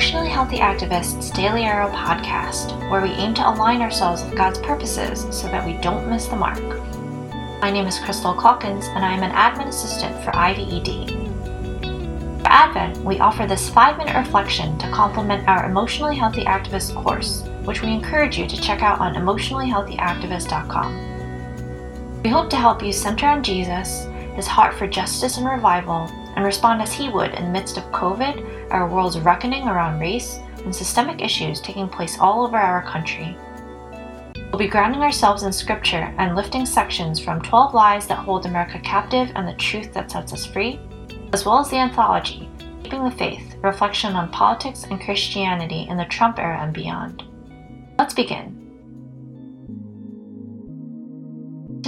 Emotionally Healthy Activists Daily Arrow podcast, where we aim to align ourselves with God's purposes so that we don't miss the mark. My name is Crystal Calkins, and I am an admin assistant for IVED. For Advent, we offer this five minute reflection to complement our Emotionally Healthy Activist course, which we encourage you to check out on emotionallyhealthyactivist.com. We hope to help you center on Jesus, his heart for justice and revival, and respond as he would in the midst of COVID, our world's reckoning around race, and systemic issues taking place all over our country. We'll be grounding ourselves in Scripture and lifting sections from 12 Lies That Hold America Captive and the Truth That Sets Us Free as well as the anthology, Keeping the Faith, reflection on politics and Christianity in the Trump era and beyond. Let's begin.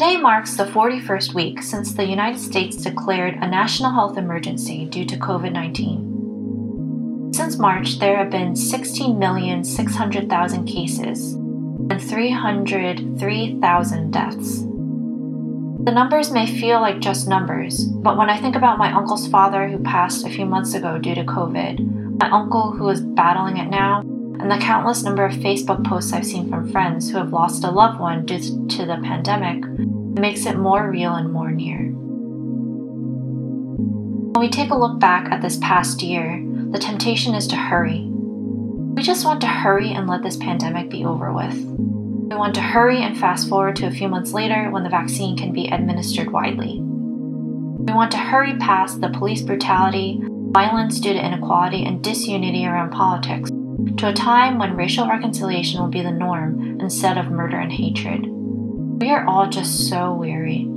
Today marks the 41st week since the United States declared a national health emergency due to COVID 19. Since March, there have been 16,600,000 cases and 303,000 deaths. The numbers may feel like just numbers, but when I think about my uncle's father who passed a few months ago due to COVID, my uncle who is battling it now, and the countless number of Facebook posts I've seen from friends who have lost a loved one due to the pandemic, it makes it more real and more near. When we take a look back at this past year, the temptation is to hurry. We just want to hurry and let this pandemic be over with. We want to hurry and fast forward to a few months later when the vaccine can be administered widely. We want to hurry past the police brutality, violence due to inequality, and disunity around politics to a time when racial reconciliation will be the norm instead of murder and hatred. We are all just so weary.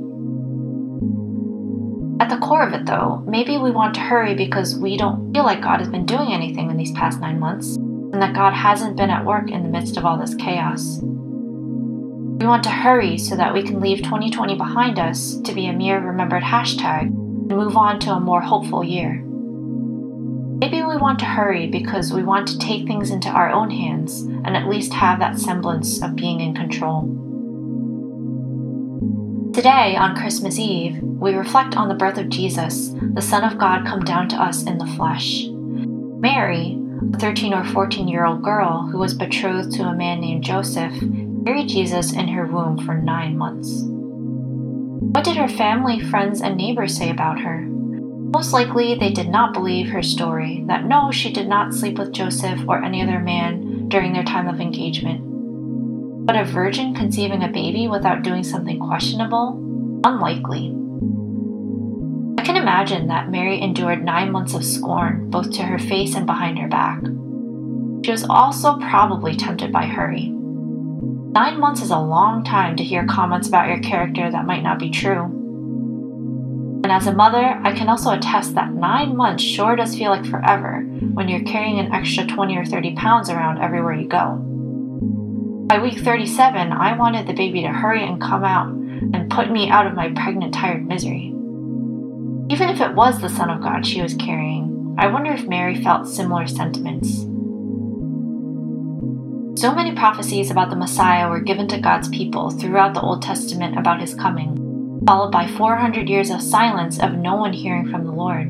At the core of it, though, maybe we want to hurry because we don't feel like God has been doing anything in these past nine months, and that God hasn't been at work in the midst of all this chaos. We want to hurry so that we can leave 2020 behind us to be a mere remembered hashtag and move on to a more hopeful year. Maybe we want to hurry because we want to take things into our own hands and at least have that semblance of being in control. Today, on Christmas Eve, we reflect on the birth of Jesus, the Son of God come down to us in the flesh. Mary, a 13 or 14 year old girl who was betrothed to a man named Joseph, carried Jesus in her womb for nine months. What did her family, friends, and neighbors say about her? Most likely, they did not believe her story that no, she did not sleep with Joseph or any other man during their time of engagement. But a virgin conceiving a baby without doing something questionable? Unlikely. I can imagine that Mary endured nine months of scorn, both to her face and behind her back. She was also probably tempted by hurry. Nine months is a long time to hear comments about your character that might not be true. And as a mother, I can also attest that nine months sure does feel like forever when you're carrying an extra 20 or 30 pounds around everywhere you go. By week 37, I wanted the baby to hurry and come out and put me out of my pregnant, tired misery. Even if it was the Son of God she was carrying, I wonder if Mary felt similar sentiments. So many prophecies about the Messiah were given to God's people throughout the Old Testament about his coming, followed by 400 years of silence of no one hearing from the Lord.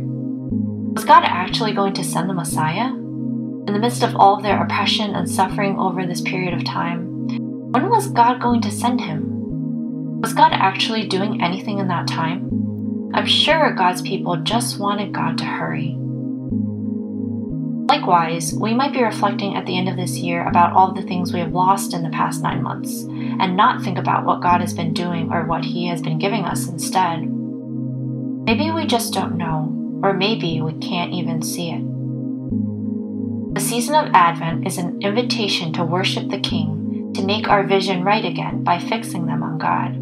Was God actually going to send the Messiah? In the midst of all of their oppression and suffering over this period of time, when was God going to send him? Was God actually doing anything in that time? I'm sure God's people just wanted God to hurry. Likewise, we might be reflecting at the end of this year about all the things we have lost in the past nine months, and not think about what God has been doing or what He has been giving us instead. Maybe we just don't know, or maybe we can't even see it. The season of Advent is an invitation to worship the King, to make our vision right again by fixing them on God.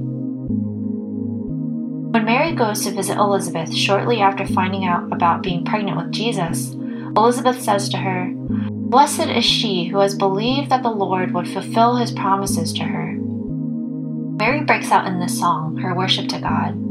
When Mary goes to visit Elizabeth shortly after finding out about being pregnant with Jesus, Elizabeth says to her, Blessed is she who has believed that the Lord would fulfill his promises to her. Mary breaks out in this song, her worship to God.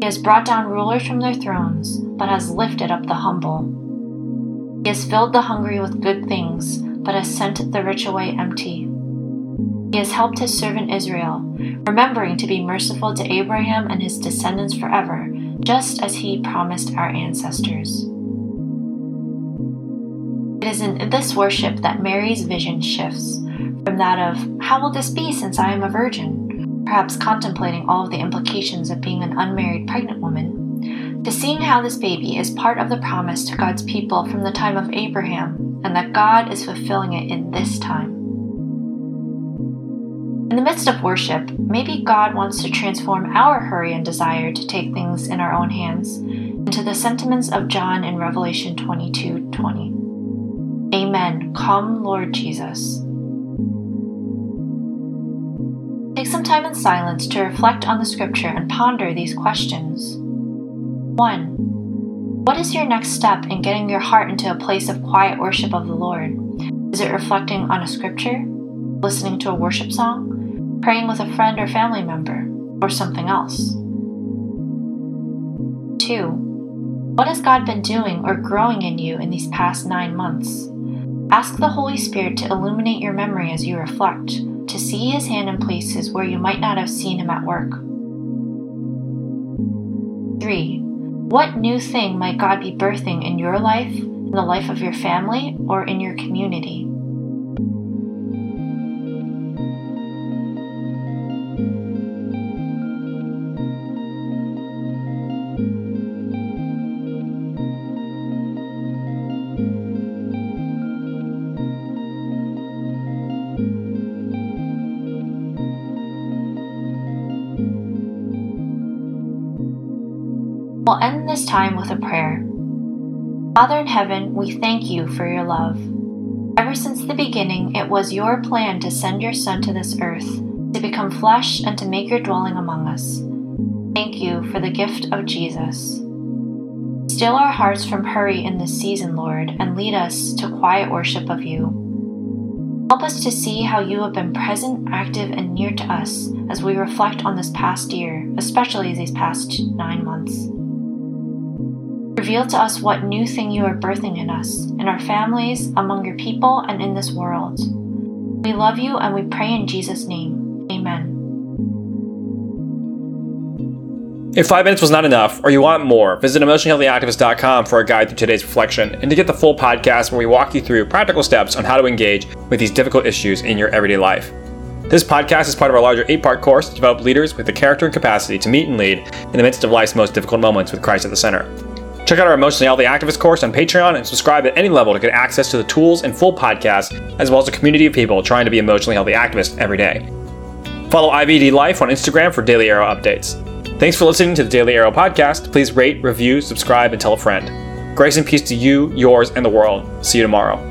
He has brought down rulers from their thrones, but has lifted up the humble. He has filled the hungry with good things, but has sent the rich away empty. He has helped his servant Israel, remembering to be merciful to Abraham and his descendants forever, just as he promised our ancestors. It is in this worship that Mary's vision shifts from that of, How will this be since I am a virgin? Perhaps contemplating all of the implications of being an unmarried pregnant woman, to seeing how this baby is part of the promise to God's people from the time of Abraham, and that God is fulfilling it in this time. In the midst of worship, maybe God wants to transform our hurry and desire to take things in our own hands into the sentiments of John in Revelation 22 20. Amen. Come, Lord Jesus. Time in silence to reflect on the scripture and ponder these questions. 1. What is your next step in getting your heart into a place of quiet worship of the Lord? Is it reflecting on a scripture, listening to a worship song, praying with a friend or family member, or something else. 2. What has God been doing or growing in you in these past nine months? Ask the Holy Spirit to illuminate your memory as you reflect, to see His hand in places where you might not have seen Him at work. 3. What new thing might God be birthing in your life, in the life of your family, or in your community? This time with a prayer. Father in heaven, we thank you for your love. Ever since the beginning, it was your plan to send your Son to this earth, to become flesh, and to make your dwelling among us. Thank you for the gift of Jesus. Still our hearts from hurry in this season, Lord, and lead us to quiet worship of you. Help us to see how you have been present, active, and near to us as we reflect on this past year, especially these past nine months. Reveal to us what new thing you are birthing in us, in our families, among your people, and in this world. We love you and we pray in Jesus' name. Amen. If five minutes was not enough, or you want more, visit emotionallyhealthyactivist.com for a guide through today's reflection and to get the full podcast where we walk you through practical steps on how to engage with these difficult issues in your everyday life. This podcast is part of our larger eight part course to develop leaders with the character and capacity to meet and lead in the midst of life's most difficult moments with Christ at the center. Check out our Emotionally Healthy Activist course on Patreon and subscribe at any level to get access to the tools and full podcast, as well as a community of people trying to be emotionally healthy activists every day. Follow IVD Life on Instagram for daily Arrow updates. Thanks for listening to the Daily Arrow podcast. Please rate, review, subscribe, and tell a friend. Grace and peace to you, yours, and the world. See you tomorrow.